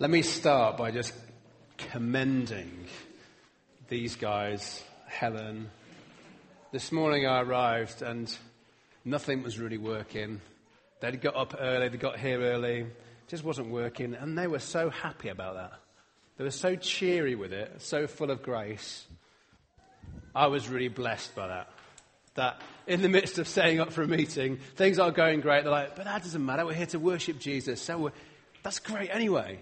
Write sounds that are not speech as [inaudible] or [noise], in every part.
Let me start by just commending these guys, Helen. This morning I arrived and nothing was really working. They'd got up early, they got here early, just wasn't working, and they were so happy about that. They were so cheery with it, so full of grace. I was really blessed by that. That in the midst of setting up for a meeting, things are going great. They're like, but that doesn't matter. We're here to worship Jesus. So that's great anyway.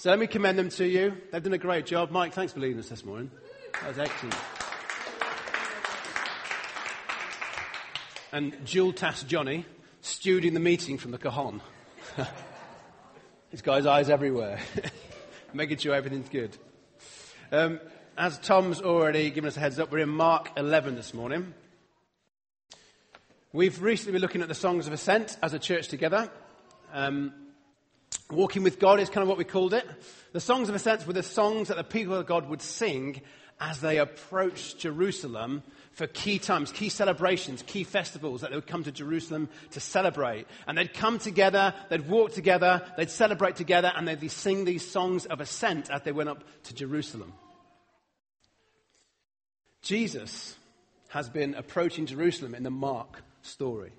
So let me commend them to you. They've done a great job. Mike, thanks for leading us this morning. That was excellent. And Jewel Tass Johnny, stewarding the meeting from the Cajon. [laughs] He's got his eyes everywhere, [laughs] making sure everything's good. Um, as Tom's already given us a heads up, we're in Mark 11 this morning. We've recently been looking at the Songs of Ascent as a church together. Um, Walking with God is kind of what we called it. The songs of ascent were the songs that the people of God would sing as they approached Jerusalem for key times, key celebrations, key festivals that they would come to Jerusalem to celebrate. And they'd come together, they'd walk together, they'd celebrate together, and they'd sing these songs of ascent as they went up to Jerusalem. Jesus has been approaching Jerusalem in the Mark story.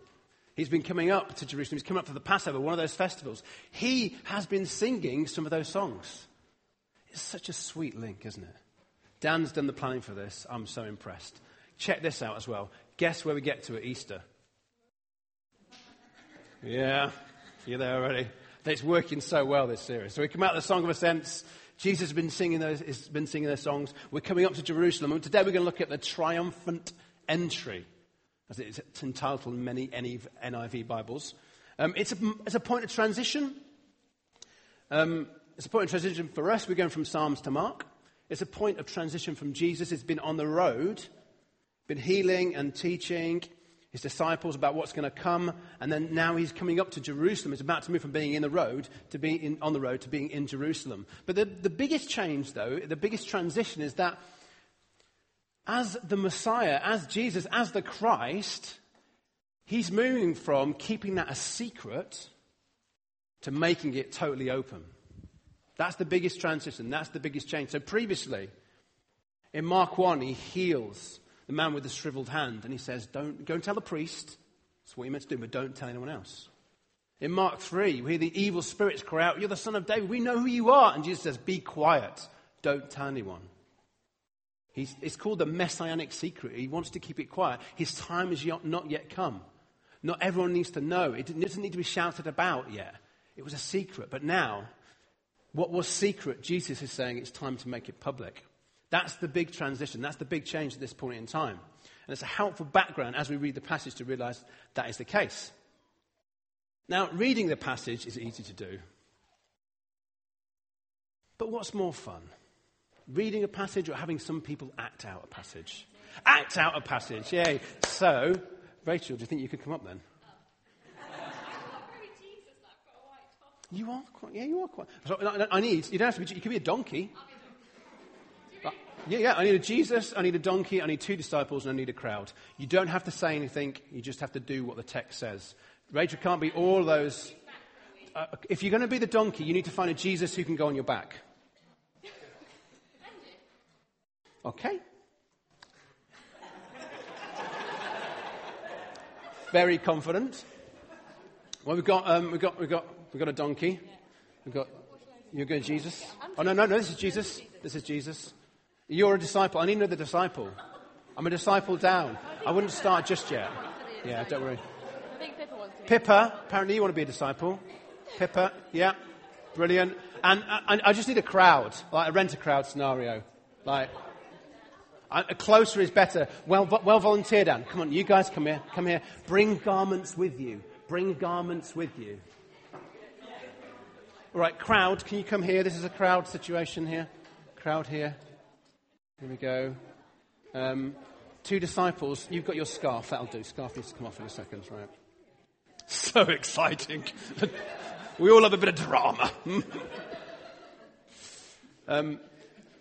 He's been coming up to Jerusalem. He's come up for the Passover, one of those festivals. He has been singing some of those songs. It's such a sweet link, isn't it? Dan's done the planning for this. I'm so impressed. Check this out as well. Guess where we get to at Easter? Yeah, you're there already. It's working so well, this series. So we come out of the Song of Ascents. Jesus has been singing those, has been singing those songs. We're coming up to Jerusalem. And today we're going to look at the triumphant entry as it's entitled in many NIV Bibles. Um, it's, a, it's, a, point of transition. Um, it's a point of transition for us. We're going from Psalms to Mark. It's a point of transition from Jesus. He's been on the road, been healing and teaching his disciples about what's going to come, and then now he's coming up to Jerusalem. He's about to move from being in the road to being in, on the road to being in Jerusalem. But the, the biggest change, though, the biggest transition is that as the Messiah, as Jesus, as the Christ, he's moving from keeping that a secret to making it totally open. That's the biggest transition. That's the biggest change. So previously, in Mark 1, he heals the man with the shriveled hand and he says, Don't go and tell the priest. That's what you're meant to do, but don't tell anyone else. In Mark 3, we hear the evil spirits cry out, You're the son of David. We know who you are. And Jesus says, Be quiet. Don't tell anyone. He's, it's called the messianic secret. He wants to keep it quiet. His time has not yet come. Not everyone needs to know. It doesn't need to be shouted about yet. It was a secret. But now, what was secret, Jesus is saying it's time to make it public. That's the big transition. That's the big change at this point in time. And it's a helpful background as we read the passage to realize that is the case. Now, reading the passage is easy to do. But what's more fun? Reading a passage or having some people act out a passage? Act out a passage, yay. So, Rachel, do you think you could come up then? You are quite, yeah, you are quite. So, I need, you don't have to be, you can be a donkey. Uh, yeah, yeah, I need a Jesus, I need a donkey, I need two disciples, and I need a crowd. You don't have to say anything, you just have to do what the text says. Rachel can't be all those. Uh, if you're going to be the donkey, you need to find a Jesus who can go on your back. Okay. Very confident. Well, we've got, um, we've got, we've got, we've got a donkey. We've got, you're going Jesus? Oh, no, no, no, this is Jesus. This is Jesus. You're a disciple. I need another disciple. I'm a disciple down. I wouldn't start just yet. Yeah, don't worry. Pippa, apparently you want to be a disciple. Pippa, yeah, brilliant. And I, I just need a crowd, like a rent a crowd scenario. Like, closer is better. Well, well volunteered, Dan. Come on, you guys come here. Come here. Bring garments with you. Bring garments with you. All right, crowd, can you come here? This is a crowd situation here. Crowd here. Here we go. Um, two disciples. You've got your scarf. That'll do. Scarf needs to come off in a second, right? [laughs] So exciting. [laughs] we all have a bit of drama. [laughs] um,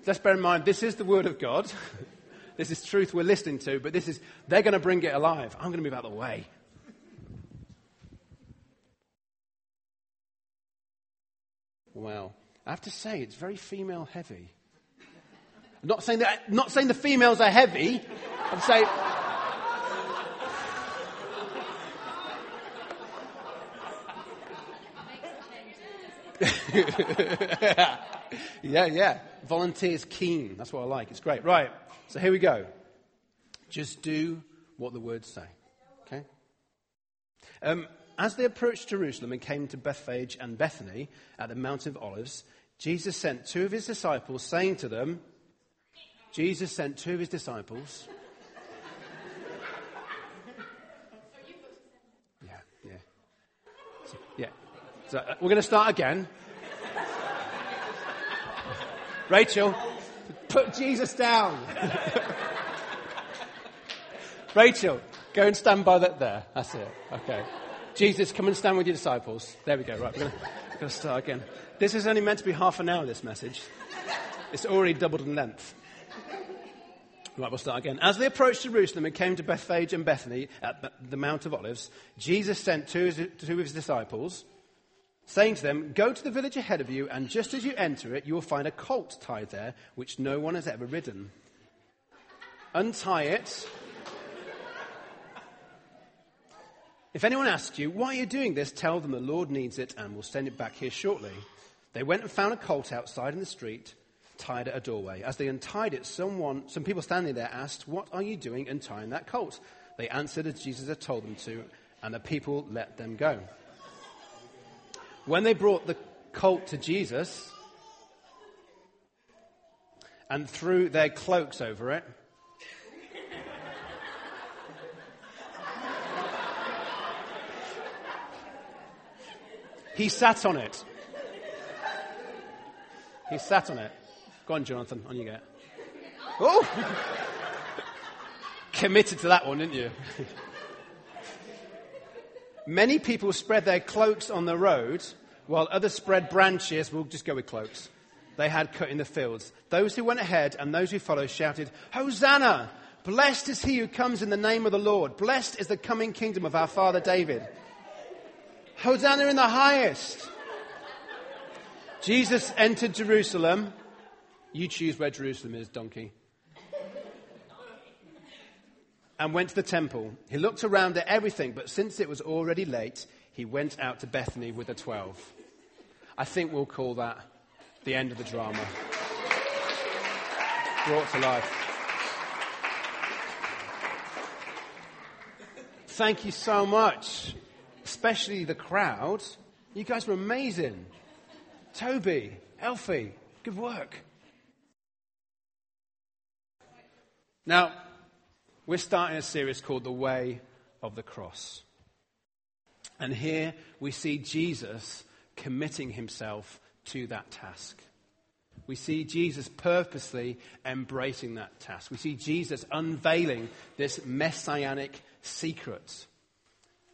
let's bear in mind, this is the Word of God. This is truth we're listening to, but this is, they're going to bring it alive. I'm going to move out of the way. Wow. I have to say, it's very female heavy. I'm not saying that, not saying the females are heavy. I'm saying. [laughs] yeah, yeah. Volunteers keen. That's what I like. It's great. Right. So here we go. Just do what the words say. Okay? Um, as they approached Jerusalem and came to Bethphage and Bethany at the Mount of Olives, Jesus sent two of his disciples, saying to them, Jesus sent two of his disciples. [laughs] Yeah, yeah. So, yeah. So uh, we're going to start again. Rachel, put Jesus down. [laughs] Rachel, go and stand by that there. That's it. Okay. Jesus, come and stand with your disciples. There we go. Right, we're going to start again. This is only meant to be half an hour, this message. It's already doubled in length. Right, we'll start again. As they approached Jerusalem and came to Bethphage and Bethany at the Mount of Olives, Jesus sent two of his disciples, saying to them, Go to the village ahead of you, and just as you enter it, you will find a colt tied there, which no one has ever ridden. Untie it. If anyone asks you, Why are you doing this? tell them the Lord needs it and will send it back here shortly. They went and found a colt outside in the street tied at a doorway. As they untied it, someone, some people standing there asked, What are you doing untying that colt? They answered as Jesus had told them to, and the people let them go. When they brought the colt to Jesus and threw their cloaks over it, he sat on it. He sat on it. Go on, Jonathan, on you get. Oh! [laughs] Committed to that one, didn't you? [laughs] Many people spread their cloaks on the road, while others spread branches. We'll just go with cloaks. They had cut in the fields. Those who went ahead and those who followed shouted, Hosanna! Blessed is he who comes in the name of the Lord. Blessed is the coming kingdom of our father David. Hosanna in the highest. Jesus entered Jerusalem you choose where Jerusalem is, donkey. And went to the temple. He looked around at everything, but since it was already late, he went out to Bethany with the twelve. I think we'll call that the end of the drama. Brought to life. Thank you so much, especially the crowd. You guys were amazing. Toby, Elfie, good work. Now, we're starting a series called The Way of the Cross. And here we see Jesus committing himself to that task. We see Jesus purposely embracing that task. We see Jesus unveiling this messianic secret.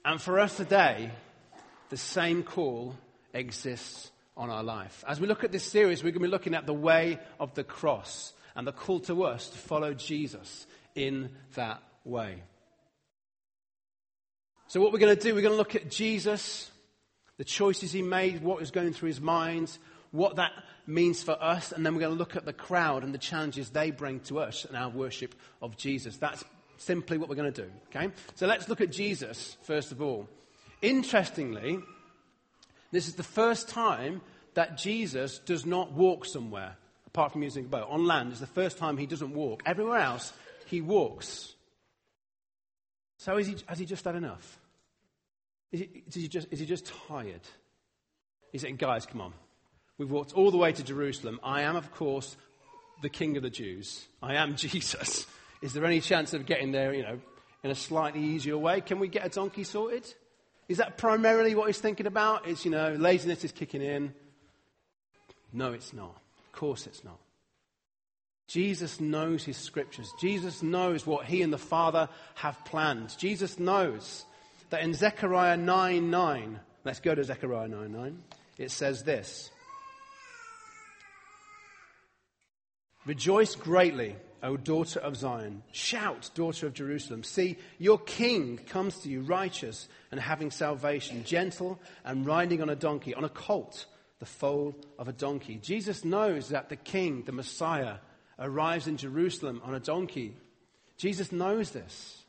And for us today, the same call exists on our life. As we look at this series, we're going to be looking at the way of the cross and the call to us to follow Jesus in that way. So, what we're going to do, we're going to look at Jesus, the choices he made, what was going through his mind, what that means for us, and then we're going to look at the crowd and the challenges they bring to us in our worship of Jesus. That's simply what we're going to do. Okay? So, let's look at Jesus first of all. Interestingly, this is the first time that Jesus does not walk somewhere apart from using a boat. On land it's the first time he doesn't walk. Everywhere else, he walks. So he, has he just had enough? Is he, is he, just, is he just tired? He's saying, guys, come on. We've walked all the way to Jerusalem. I am, of course, the king of the Jews. I am [laughs] Jesus. Is there any chance of getting there, you know, in a slightly easier way? Can we get a donkey sorted? Is that primarily what he's thinking about? Is, you know, laziness is kicking in? No, it's not Of course it's not. Jesus knows his scriptures. Jesus knows what he and the Father have planned. Jesus knows that in Zechariah 9 9, let's go to Zechariah 9 9, it says this Rejoice greatly, O daughter of Zion. Shout, daughter of Jerusalem. See, your king comes to you righteous and having salvation, gentle and riding on a donkey, on a colt the foal of a donkey. Jesus knows that the king, the Messiah, arrives in Jerusalem on a donkey. Jesus knows this.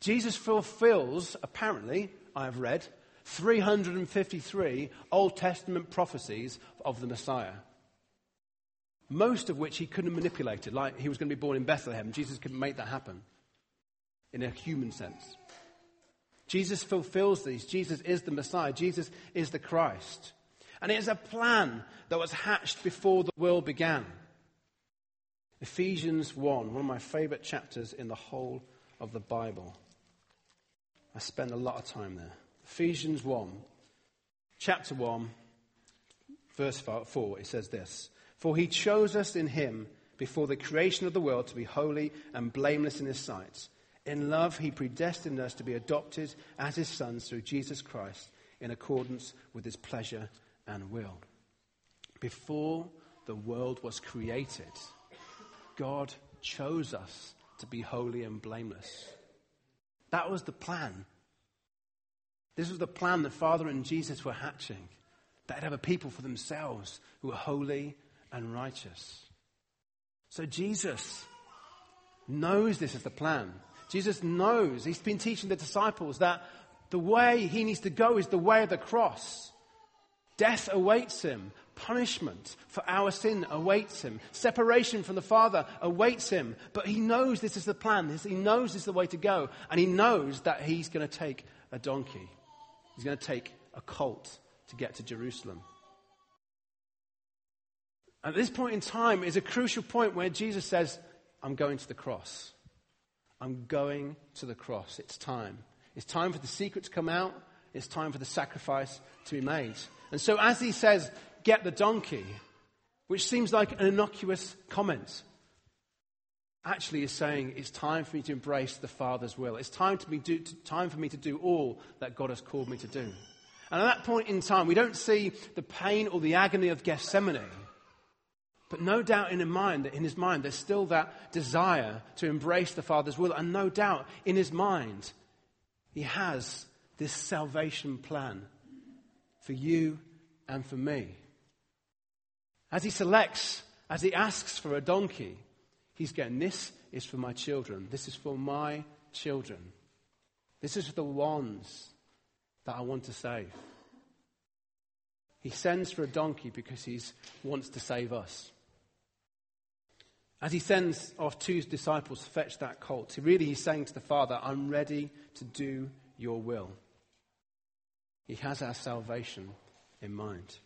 Jesus fulfills, apparently, I have read, 353 Old Testament prophecies of the Messiah. Most of which he couldn't have manipulated, like he was going to be born in Bethlehem. Jesus couldn't make that happen in a human sense. Jesus fulfills these. Jesus is the Messiah. Jesus is the Christ. And it is a plan that was hatched before the world began. Ephesians 1, one of my favorite chapters in the whole of the Bible. I spend a lot of time there. Ephesians 1, chapter 1, verse 4, it says this For he chose us in him before the creation of the world to be holy and blameless in his sight. In love, he predestined us to be adopted as his sons through Jesus Christ in accordance with his pleasure and will. Before the world was created, God chose us to be holy and blameless. That was the plan. This was the plan the Father and Jesus were hatching. They'd have a people for themselves who were holy and righteous. So Jesus knows this is the plan. Jesus knows, he's been teaching the disciples that the way he needs to go is the way of the cross. Death awaits him. Punishment for our sin awaits him. Separation from the Father awaits him. But he knows this is the plan. He knows this is the way to go. And he knows that he's going to take a donkey. He's going to take a colt to get to Jerusalem. At this point in time is a crucial point where Jesus says, I'm going to the cross. I'm going to the cross. It's time. It's time for the secret to come out. It's time for the sacrifice to be made. And so, as he says, get the donkey, which seems like an innocuous comment, actually is saying it's time for me to embrace the Father's will. It's time, to do, time for me to do all that God has called me to do. And at that point in time, we don't see the pain or the agony of Gethsemane. But no doubt in his mind, in his mind, there's still that desire to embrace the Father's will. And no doubt in his mind, he has this salvation plan for you and for me. As he selects, as he asks for a donkey, he's getting this is for my children. This is for my children. This is for the ones that I want to save. He sends for a donkey because he wants to save us. As he sends off two disciples to fetch that colt, really he's saying to the Father, I'm ready to do your will. He has our salvation in mind.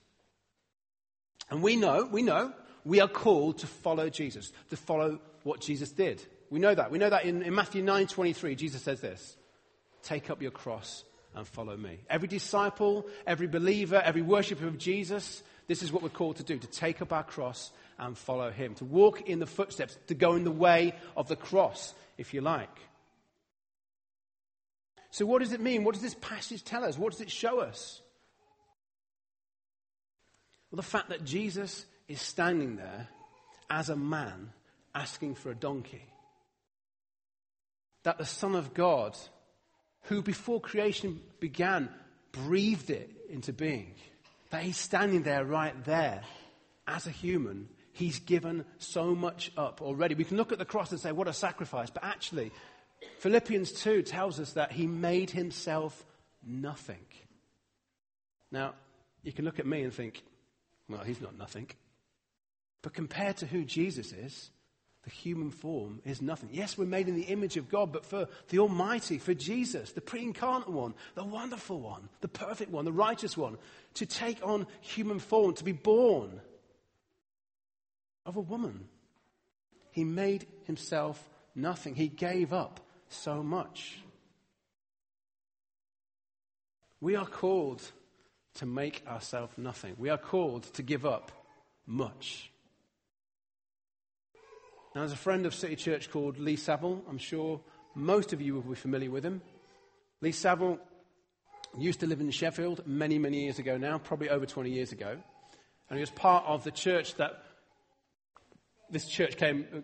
And we know, we know, we are called to follow Jesus, to follow what Jesus did. We know that. We know that in, in Matthew 9 23, Jesus says this Take up your cross and follow me. Every disciple, every believer, every worshiper of Jesus, this is what we're called to do to take up our cross and follow him, to walk in the footsteps, to go in the way of the cross, if you like. So, what does it mean? What does this passage tell us? What does it show us? Well, the fact that Jesus is standing there as a man asking for a donkey. That the Son of God, who before creation began, breathed it into being, that he's standing there right there as a human He's given so much up already. We can look at the cross and say, what a sacrifice. But actually, Philippians 2 tells us that he made himself nothing. Now, you can look at me and think, well, he's not nothing. But compared to who Jesus is, the human form is nothing. Yes, we're made in the image of God, but for the Almighty, for Jesus, the pre incarnate one, the wonderful one, the perfect one, the righteous one, to take on human form, to be born of a woman. He made himself nothing. He gave up so much. We are called to make ourselves nothing. We are called to give up much. Now, there's a friend of City Church called Lee Saville. I'm sure most of you will be familiar with him. Lee Saville used to live in Sheffield many, many years ago now, probably over 20 years ago. And he was part of the church that this church came, uh,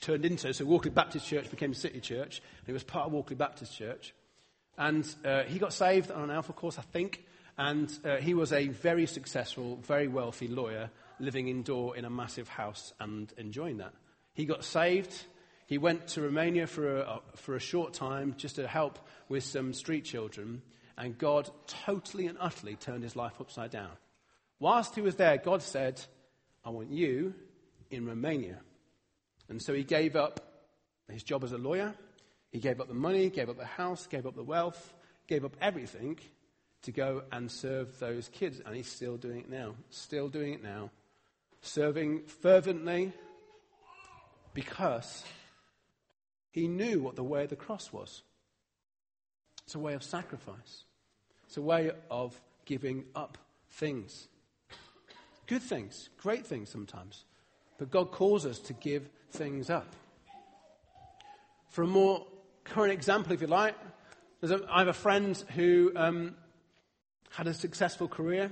turned into, so Walkley Baptist Church became City Church, and he was part of Walkley Baptist Church. And uh, he got saved on an Alpha course, I think, And uh, he was a very successful, very wealthy lawyer living in Dore in a massive house and enjoying that. He got saved. He went to Romania for a, for a short time just to help with some street children. And God totally and utterly turned his life upside down. Whilst he was there, God said, I want you in Romania. And so he gave up his job as a lawyer. He gave up the money, gave up the house, gave up the wealth, gave up everything to go and serve those kids. And he's still doing it now. Still doing it now. Serving fervently because he knew what the way of the cross was. It's a way of sacrifice, it's a way of giving up things. Good things, great things sometimes. But God calls us to give things up. For a more current example, if you like, a, I have a friend who um, had a successful career,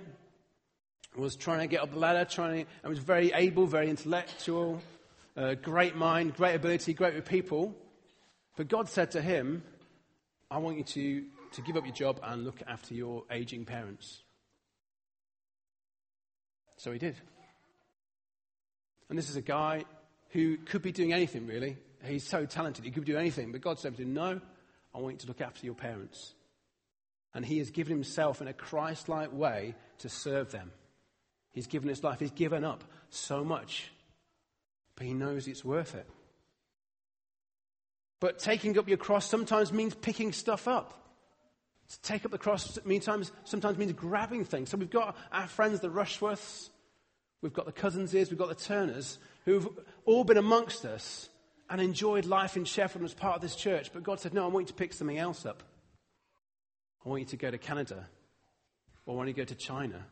was trying to get up the ladder, trying to, and was very able, very intellectual, uh, great mind, great ability, great with people. But God said to him, I want you to, to give up your job and look after your aging parents. So he did. And this is a guy who could be doing anything, really. He's so talented, he could do anything. But God said to him, No, I want you to look after your parents. And he has given himself in a Christ like way to serve them. He's given his life, he's given up so much, but he knows it's worth it. But taking up your cross sometimes means picking stuff up. To take up the cross sometimes, sometimes means grabbing things. So we've got our friends, the Rushworths, we've got the Cousinses, we've got the Turners, who've all been amongst us and enjoyed life in Sheffield as part of this church. But God said, No, I want you to pick something else up. I want you to go to Canada, or I want you to go to China.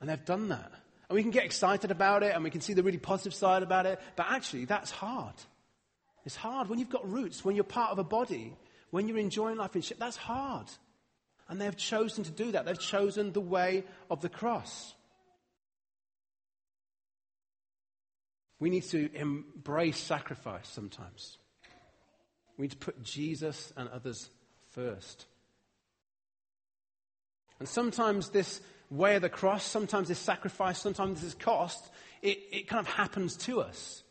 And they've done that. And we can get excited about it and we can see the really positive side about it, but actually, that's hard. It's hard when you've got roots, when you're part of a body, when you're enjoying life in Sheff. That's hard. And they've chosen to do that. They've chosen the way of the cross. We need to embrace sacrifice sometimes. We need to put Jesus and others first. And sometimes this way of the cross, sometimes this sacrifice, sometimes this cost, it, it kind of happens to us.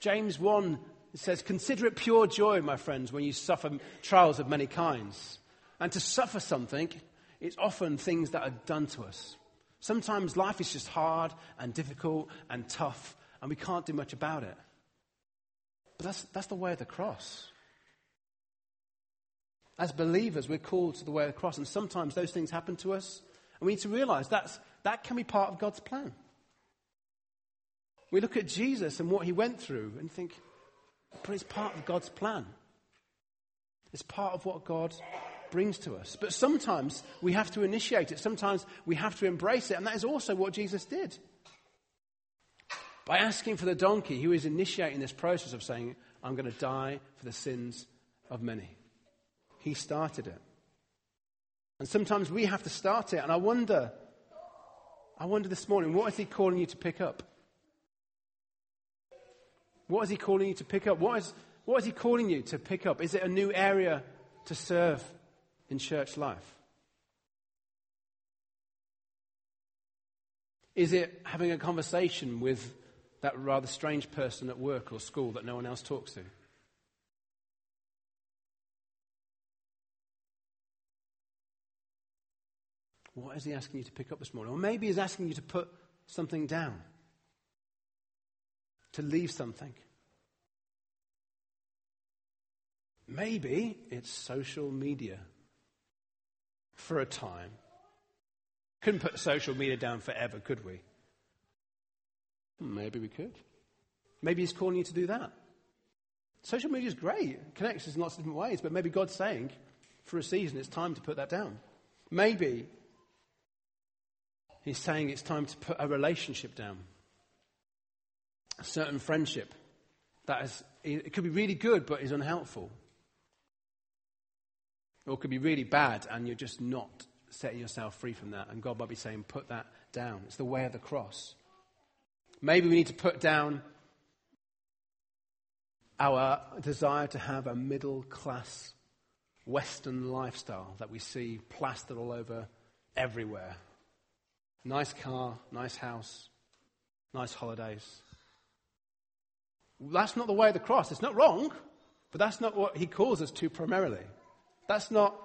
James 1 says, Consider it pure joy, my friends, when you suffer trials of many kinds. And to suffer something, it's often things that are done to us. Sometimes life is just hard and difficult and tough, and we can't do much about it. But that's, that's the way of the cross. As believers, we're called to the way of the cross, and sometimes those things happen to us, and we need to realize that's, that can be part of God's plan. We look at Jesus and what he went through and think, but it's part of God's plan. It's part of what God brings to us. But sometimes we have to initiate it. Sometimes we have to embrace it. And that is also what Jesus did. By asking for the donkey, he was initiating this process of saying, I'm going to die for the sins of many. He started it. And sometimes we have to start it. And I wonder, I wonder this morning, what is he calling you to pick up? What is he calling you to pick up? What is, what is he calling you to pick up? Is it a new area to serve in church life? Is it having a conversation with that rather strange person at work or school that no one else talks to? What is he asking you to pick up this morning? Or maybe he's asking you to put something down, to leave something. Maybe it's social media for a time. Couldn't put social media down forever, could we? Hmm, maybe we could. Maybe he's calling you to do that. Social media is great, it connects us in lots of different ways, but maybe God's saying, for a season, it's time to put that down. Maybe He's saying it's time to put a relationship down, a certain friendship that is, it could be really good but is unhelpful. Or it could be really bad and you're just not setting yourself free from that. And God might be saying, put that down. It's the way of the cross. Maybe we need to put down our desire to have a middle class Western lifestyle that we see plastered all over everywhere. Nice car, nice house, nice holidays. That's not the way of the cross. It's not wrong, but that's not what he calls us to primarily. That's not,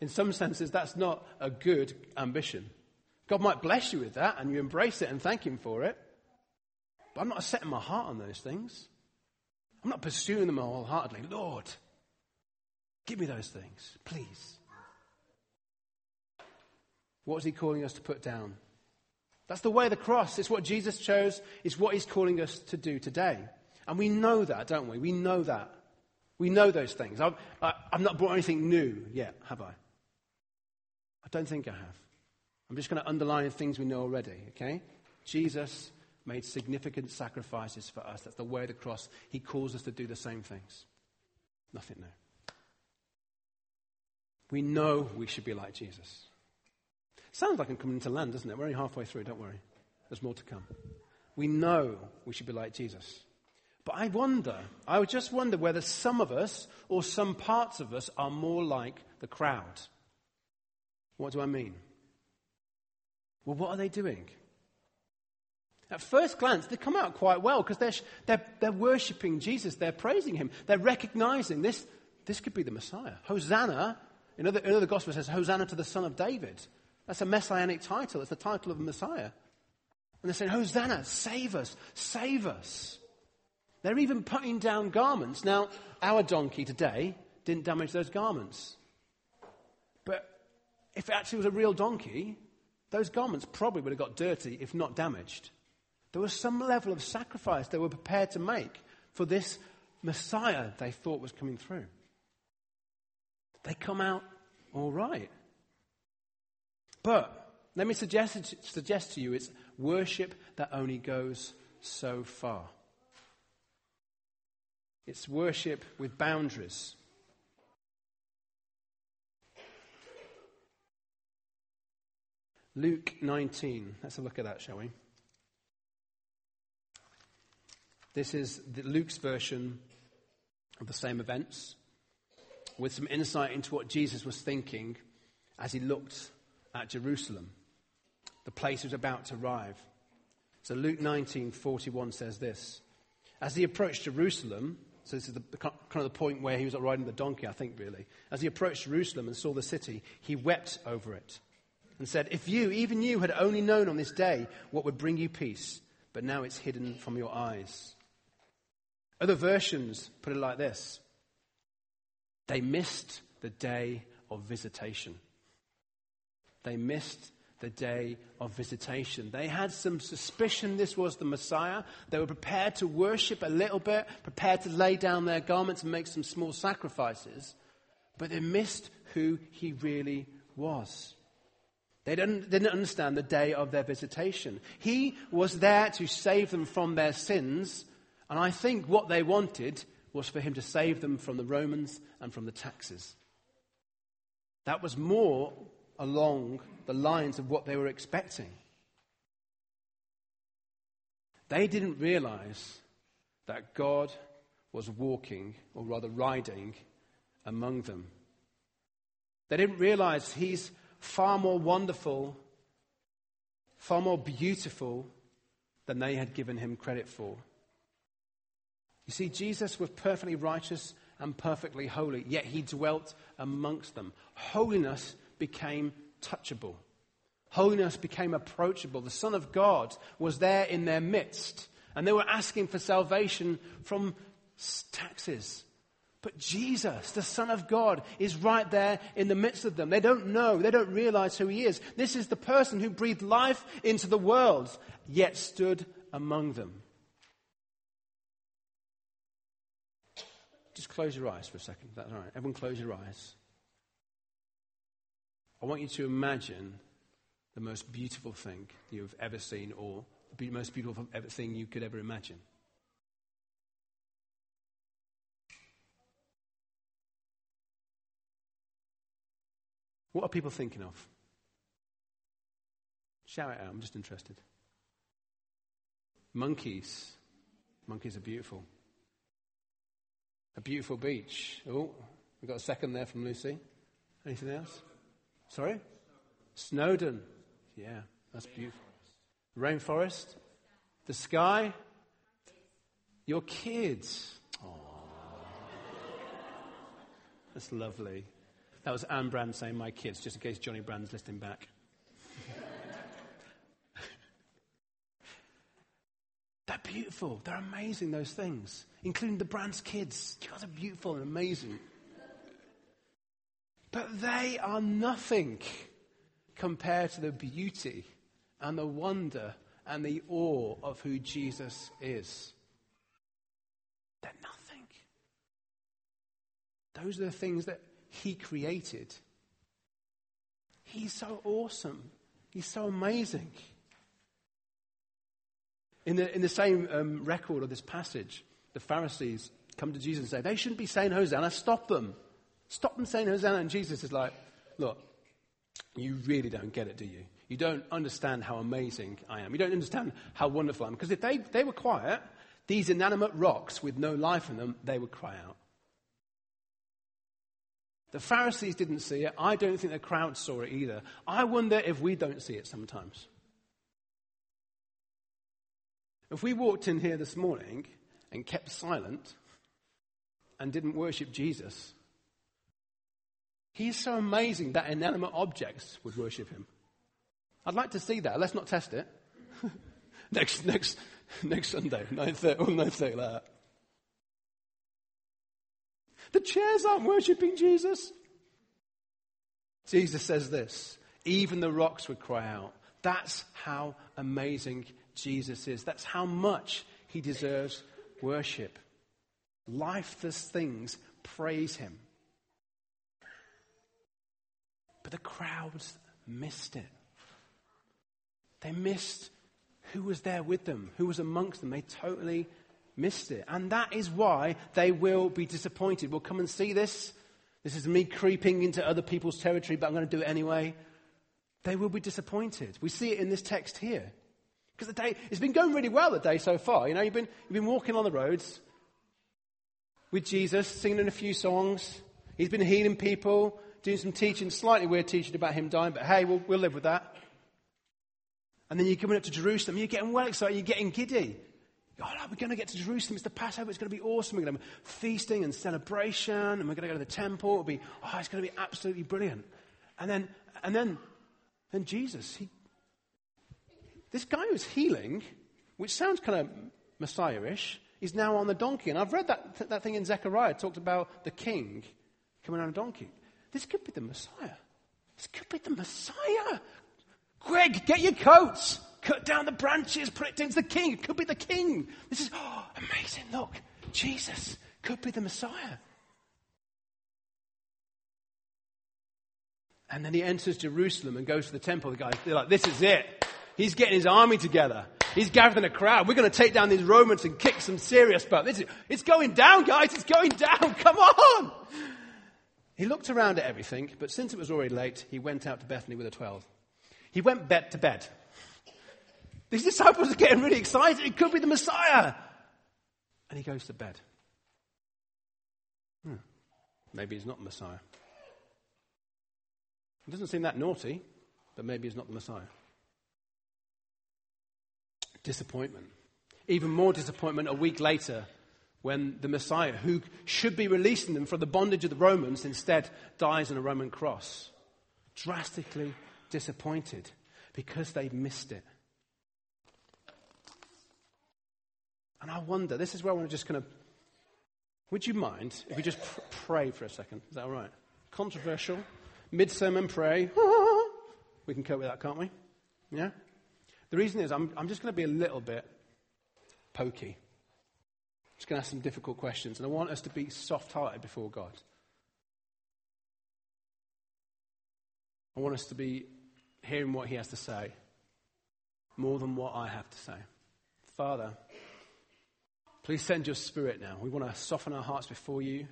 in some senses, that's not a good ambition. God might bless you with that and you embrace it and thank him for it. But I'm not setting my heart on those things. I'm not pursuing them wholeheartedly. Lord, give me those things, please. What is he calling us to put down? That's the way of the cross. It's what Jesus chose. It's what he's calling us to do today. And we know that, don't we? We know that. We know those things. I've, I, have not brought anything new yet, have I? I don't think I have. I'm just going to underline things we know already, okay? Jesus made significant sacrifices for us. That's the way of the cross. He calls us to do the same things. Nothing new. We know we should be like Jesus. Sounds like I'm coming to land, doesn't it? We're only halfway through, don't worry. There's more to come. We know we should be like Jesus. But I wonder, I would just wonder whether some of us or some parts of us are more like the crowd. What do I mean? Well, what are they doing? At first glance, they come out quite well because they're, they're, they're worshipping Jesus. They're praising him. They're recognizing this, this could be the Messiah. Hosanna, in other, in other Gospels, says, Hosanna to the Son of David. That's a messianic title. It's the title of Messiah. And they're saying, Hosanna, save us, save us. They're even putting down garments. Now, our donkey today didn't damage those garments. But if it actually was a real donkey, those garments probably would have got dirty, if not damaged. There was some level of sacrifice they were prepared to make for this Messiah they thought was coming through. They come out all right. But let me suggest, suggest to you it's worship that only goes so far. It's worship with boundaries. Luke 19. Let's have a look at that, shall we? This is Luke's version of the same events with some insight into what Jesus was thinking as he looked at Jerusalem, the place was about to arrive. So Luke 19:41 says this: As he approached Jerusalem, so this is the, kind of the point where he was riding the donkey, I think, really. As he approached Jerusalem and saw the city, he wept over it and said, If you, even you, had only known on this day what would bring you peace, but now it's hidden from your eyes. Other versions put it like this They missed the day of visitation. They missed the day of visitation. They had some suspicion this was the Messiah. They were prepared to worship a little bit, prepared to lay down their garments and make some small sacrifices, but they missed who he really was. They didn't, didn't understand the day of their visitation. He was there to save them from their sins, and I think what they wanted was for him to save them from the Romans and from the taxes. That was more along the lines of what they were expecting. They didn't realize that God was walking, or rather riding, among them. They didn't realize He's far more wonderful, far more beautiful than they had given Him credit for. You see, Jesus was perfectly righteous and perfectly holy, yet He dwelt amongst them. Holiness became touchable. Holiness became approachable. The Son of God was there in their midst, and they were asking for salvation from taxes. But Jesus, the Son of God, is right there in the midst of them. They don't know, they don't realize who He is. This is the person who breathed life into the world, yet stood among them. Just close your eyes for a second. That's all right. Everyone, close your eyes. I want you to imagine the most beautiful thing you've ever seen, or the most beautiful thing you could ever imagine. What are people thinking of? Shout it out, I'm just interested. Monkeys. Monkeys are beautiful. A beautiful beach. Oh, we got a second there from Lucy. Anything else? Sorry? Snowdon. Yeah, that's beautiful. Rainforest. The sky. Your kids. That's lovely. That was Anne Brand saying my kids, just in case Johnny Brand's listening back. [laughs] They're beautiful. They're amazing, those things, including the Brand's kids. You guys are beautiful and amazing. But they are nothing compared to the beauty and the wonder and the awe of who Jesus is. They're nothing. Those are the things that He created. He's so awesome. He's so amazing. In the, in the same um, record of this passage, the Pharisees come to Jesus and say, They shouldn't be saying Hosanna, stop them. Stop them saying Hosanna. And Jesus is like, Look, you really don't get it, do you? You don't understand how amazing I am. You don't understand how wonderful I am. Because if they, they were quiet, these inanimate rocks with no life in them, they would cry out. The Pharisees didn't see it. I don't think the crowd saw it either. I wonder if we don't see it sometimes. If we walked in here this morning and kept silent and didn't worship Jesus, he's so amazing that inanimate objects would worship him. I'd like to see that. Let's not test it. [laughs] next, next, next Sunday, 9.30 or 9.30 like that. The chairs aren't worshipping Jesus. Jesus says this even the rocks would cry out. That's how amazing Jesus is. That's how much he deserves worship. Lifeless things praise him. But the crowds missed it. They missed who was there with them, who was amongst them. They totally missed it. And that is why they will be disappointed. We'll come and see this. This is me creeping into other people's territory, but I'm going to do it anyway. They will be disappointed. We see it in this text here. Because the day, it's been going really well the day so far. You know, you've been, you've been walking on the roads with Jesus, singing a few songs. He's been healing people, doing some teaching, slightly weird teaching about him dying, but hey, we'll, we'll live with that. And then you're coming up to Jerusalem, you're getting well excited, you're getting giddy. Oh, we're going to get to Jerusalem. It's the Passover. It's going to be awesome. We're going to have feasting and celebration, and we're going to go to the temple. It'll be, oh, it's going to be absolutely brilliant. And then, and then, then Jesus, he this guy who's healing, which sounds kind of Messiah-ish, is now on the donkey. And I've read that, that thing in Zechariah, talked about the king coming on a donkey. This could be the Messiah. This could be the Messiah. Greg, get your coats. Cut down the branches, put it into the king. It could be the king. This is oh, amazing. Look, Jesus could be the Messiah. And then he enters Jerusalem and goes to the temple. The guys, they're like, this is it. He's getting his army together. He's gathering a crowd. We're going to take down these Romans and kick some serious butt. It's going down, guys. It's going down. [laughs] Come on. He looked around at everything, but since it was already late, he went out to Bethany with the twelve. He went bed to bed. These disciples are getting really excited. It could be the Messiah. And he goes to bed. Hmm. Maybe he's not the Messiah. It doesn't seem that naughty, but maybe he's not the Messiah disappointment. Even more disappointment a week later when the Messiah, who should be releasing them from the bondage of the Romans, instead dies on a Roman cross. Drastically disappointed because they missed it. And I wonder, this is where I want to just kind of. Would you mind if we just pr- pray for a second? Is that all right? Controversial. Mid sermon pray. [laughs] We can cope with that, can't we? Yeah? The reason is I'm, I'm just going to be a little bit pokey. Just going to ask some difficult questions, and I want us to be soft hearted before God. I want us to be hearing what He has to say more than what I have to say. Father, please send your spirit now. We want to soften our hearts before you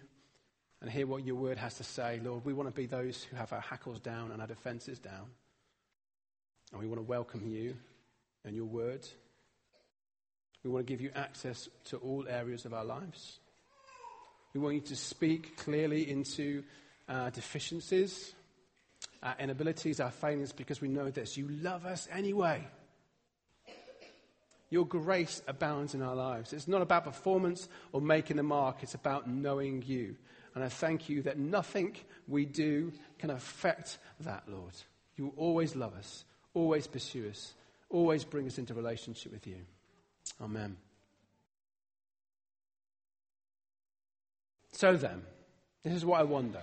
and hear what your word has to say. Lord, we want to be those who have our hackles down and our defenses down. And we want to welcome you and your word. We want to give you access to all areas of our lives. We want you to speak clearly into our deficiencies, our inabilities, our failings, because we know this. You love us anyway. Your grace abounds in our lives. It's not about performance or making a mark, it's about knowing you. And I thank you that nothing we do can affect that, Lord. You always love us, always pursue us, always bring us into relationship with you. Amen. So then, this is what I wonder.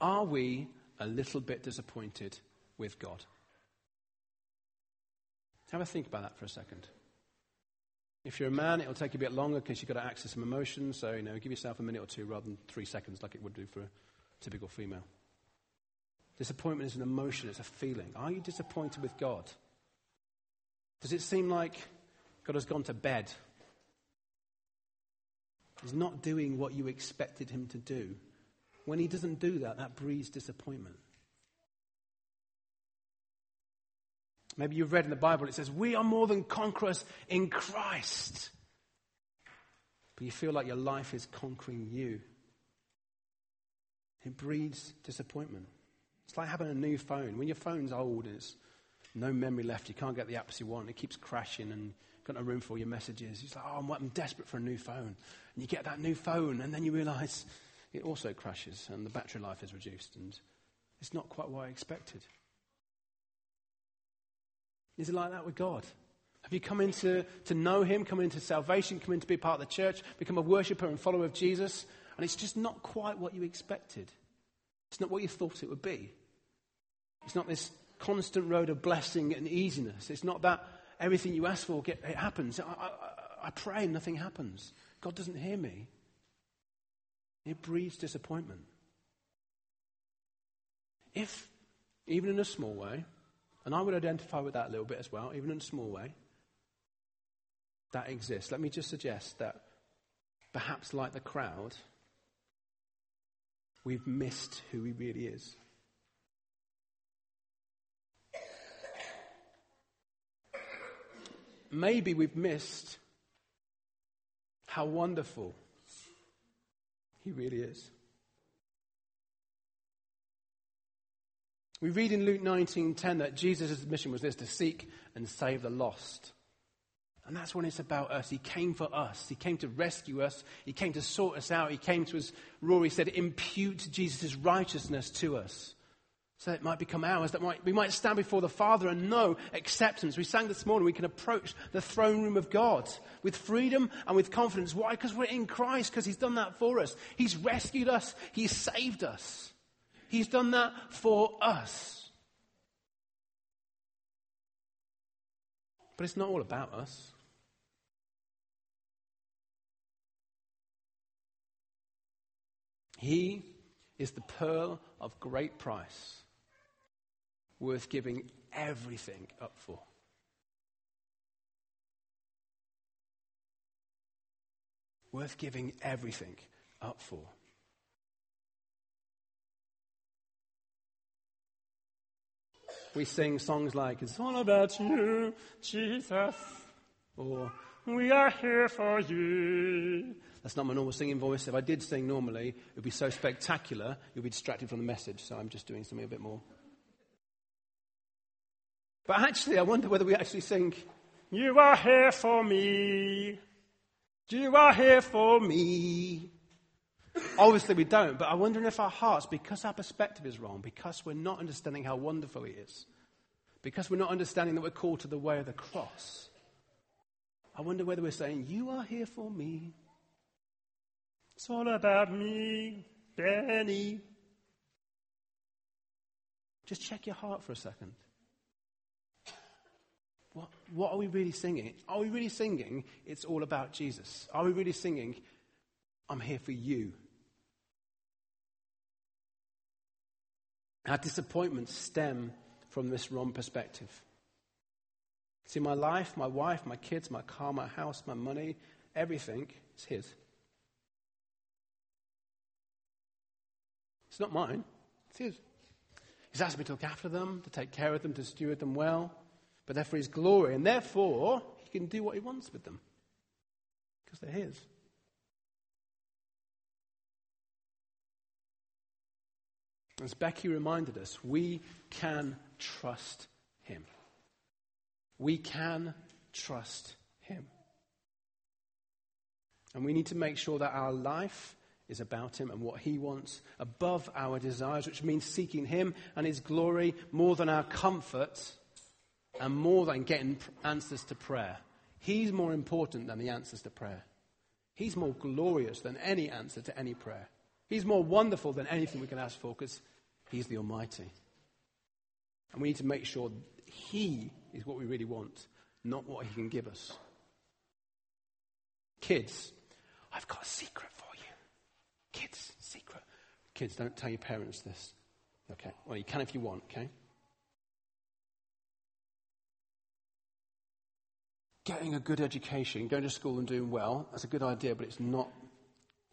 Are we a little bit disappointed with God? Have a think about that for a second. If you're a man, it'll take you a bit longer because you've got to access some emotions. So, you know, give yourself a minute or two rather than three seconds like it would do for a typical female. Disappointment is an emotion, it's a feeling. Are you disappointed with God? Does it seem like God has gone to bed? He's not doing what you expected him to do. When he doesn't do that, that breeds disappointment. Maybe you've read in the Bible, it says, We are more than conquerors in Christ. But you feel like your life is conquering you. It breeds disappointment. It's like having a new phone. When your phone's old and it's no memory left, you can't get the apps you want, it keeps crashing and got no room for your messages. It's like, oh, I'm, I'm desperate for a new phone. And you get that new phone, and then you realize it also crashes and the battery life is reduced, and it's not quite what I expected. Is it like that with God? Have you come into to know Him, come into salvation, come in to be part of the church, become a worshiper and follower of Jesus, and it's just not quite what you expected? It's not what you thought it would be. It's not this constant road of blessing and easiness. It's not that everything you ask for get, it happens. I, I, I pray and nothing happens. God doesn't hear me. It breeds disappointment. If, even in a small way, and I would identify with that a little bit as well, even in a small way. That exists. Let me just suggest that perhaps, like the crowd, we've missed who he really is. Maybe we've missed how wonderful he really is. We read in Luke 19:10 that Jesus' mission was this to seek and save the lost. And that's when it's about us. He came for us. He came to rescue us. He came to sort us out. He came to, as Rory said, impute Jesus' righteousness to us. So it might become ours. That might, we might stand before the Father and know acceptance. We sang this morning, we can approach the throne room of God with freedom and with confidence. Why? Because we're in Christ, because He's done that for us. He's rescued us. He's saved us. He's done that for us. But it's not all about us. He is the pearl of great price, worth giving everything up for. Worth giving everything up for. we sing songs like, It's all about you, Jesus, or We are here for you. That's not my normal singing voice. If I did sing normally, it would be so spectacular, you'd be distracted from the message, so I'm just doing something a bit more. But actually, I wonder whether we actually sing, You are here for me. You are here for me. Obviously, we don't, but I wonder if our hearts, because our perspective is wrong, because we're not understanding how wonderful He is, because we're not understanding that we're called to the way of the cross, I wonder whether we're saying, You are here for me. It's all about me, Benny. Just check your heart for a second. What, what are we really singing? Are we really singing, It's all about Jesus? Are we really singing, I'm here for you? Our disappointments stem from this wrong perspective. See, my life, my wife, my kids, my car, my house, my money, everything is His. It's not mine, it's His. He's asked me to look after them, to take care of them, to steward them well, but they're for His glory, and therefore He can do what He wants with them because they're His. As Becky reminded us, we can trust him. We can trust him. And we need to make sure that our life is about him and what he wants above our desires, which means seeking him and his glory more than our comfort and more than getting answers to prayer. He's more important than the answers to prayer. He's more glorious than any answer to any prayer. He's more wonderful than anything we can ask for because He's the Almighty. And we need to make sure He is what we really want, not what He can give us. Kids, I've got a secret for you. Kids, secret. Kids, don't tell your parents this. Okay. Well, you can if you want, okay? Getting a good education, going to school and doing well, that's a good idea, but it's not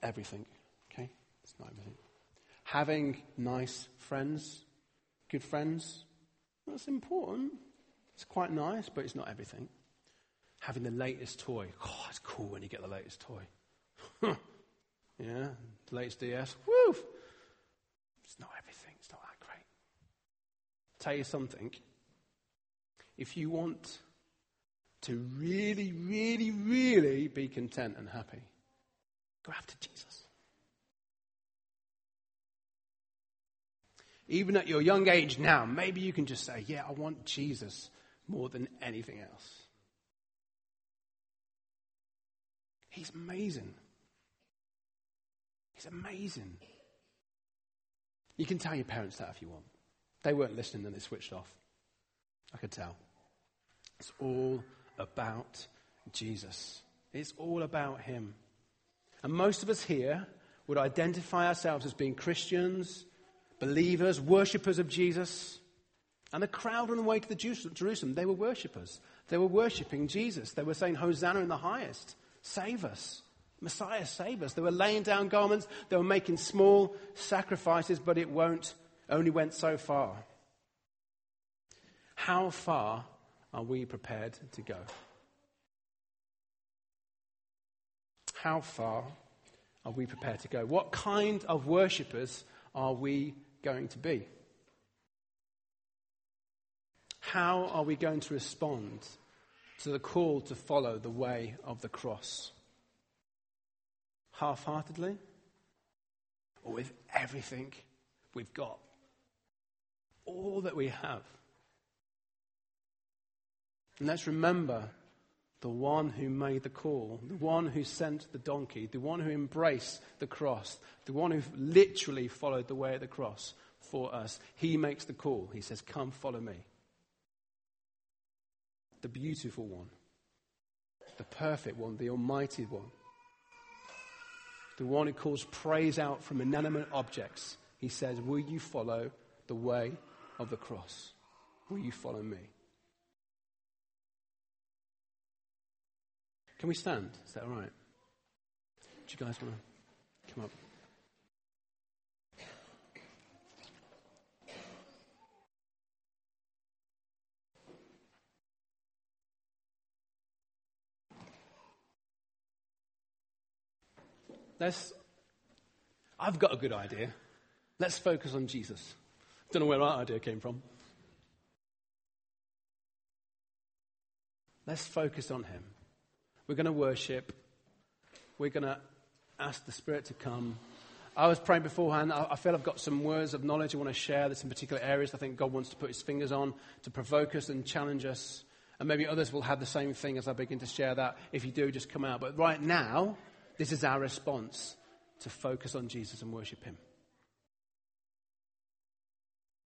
everything. Okay? It's not everything. Having nice friends, good friends, that's important. It's quite nice, but it's not everything. Having the latest toy. Oh, it's cool when you get the latest toy. [laughs] yeah, the latest DS. Woo! It's not everything. It's not that great. Tell you something. If you want to really, really, really be content and happy, go after Jesus. Even at your young age now, maybe you can just say, Yeah, I want Jesus more than anything else. He's amazing. He's amazing. You can tell your parents that if you want. They weren't listening and they switched off. I could tell. It's all about Jesus. It's all about Him. And most of us here would identify ourselves as being Christians, believers, worshippers of Jesus. And the crowd on the way to the Jerusalem, they were worshippers. They were worshipping Jesus. They were saying, Hosanna in the highest. Save us. Messiah, save us. They were laying down garments. They were making small sacrifices, but it won't, only went so far. How far are we prepared to go? How far are we prepared to go? What kind of worshippers are we going to be? How are we going to respond to the call to follow the way of the cross? Half heartedly? Or with everything we've got? All that we have? And let's remember the one who made the call, the one who sent the donkey, the one who embraced the cross, the one who literally followed the way of the cross for us. He makes the call. He says, Come, follow me. The beautiful one, the perfect one, the almighty one, the one who calls praise out from inanimate objects. He says, Will you follow the way of the cross? Will you follow me? Can we stand? Is that all right? Do you guys want to come up? Let's, I've got a good idea. Let's focus on Jesus. Don't know where our idea came from. Let's focus on him. We're going to worship. We're going to ask the Spirit to come. I was praying beforehand. I, feel I've got some words of knowledge I want to share. There's some particular areas I think God wants to put his fingers on to provoke us and challenge us. And maybe others will have the same thing as I begin to share that. If you do, just come out. But right now, this is our response to focus on Jesus and worship him.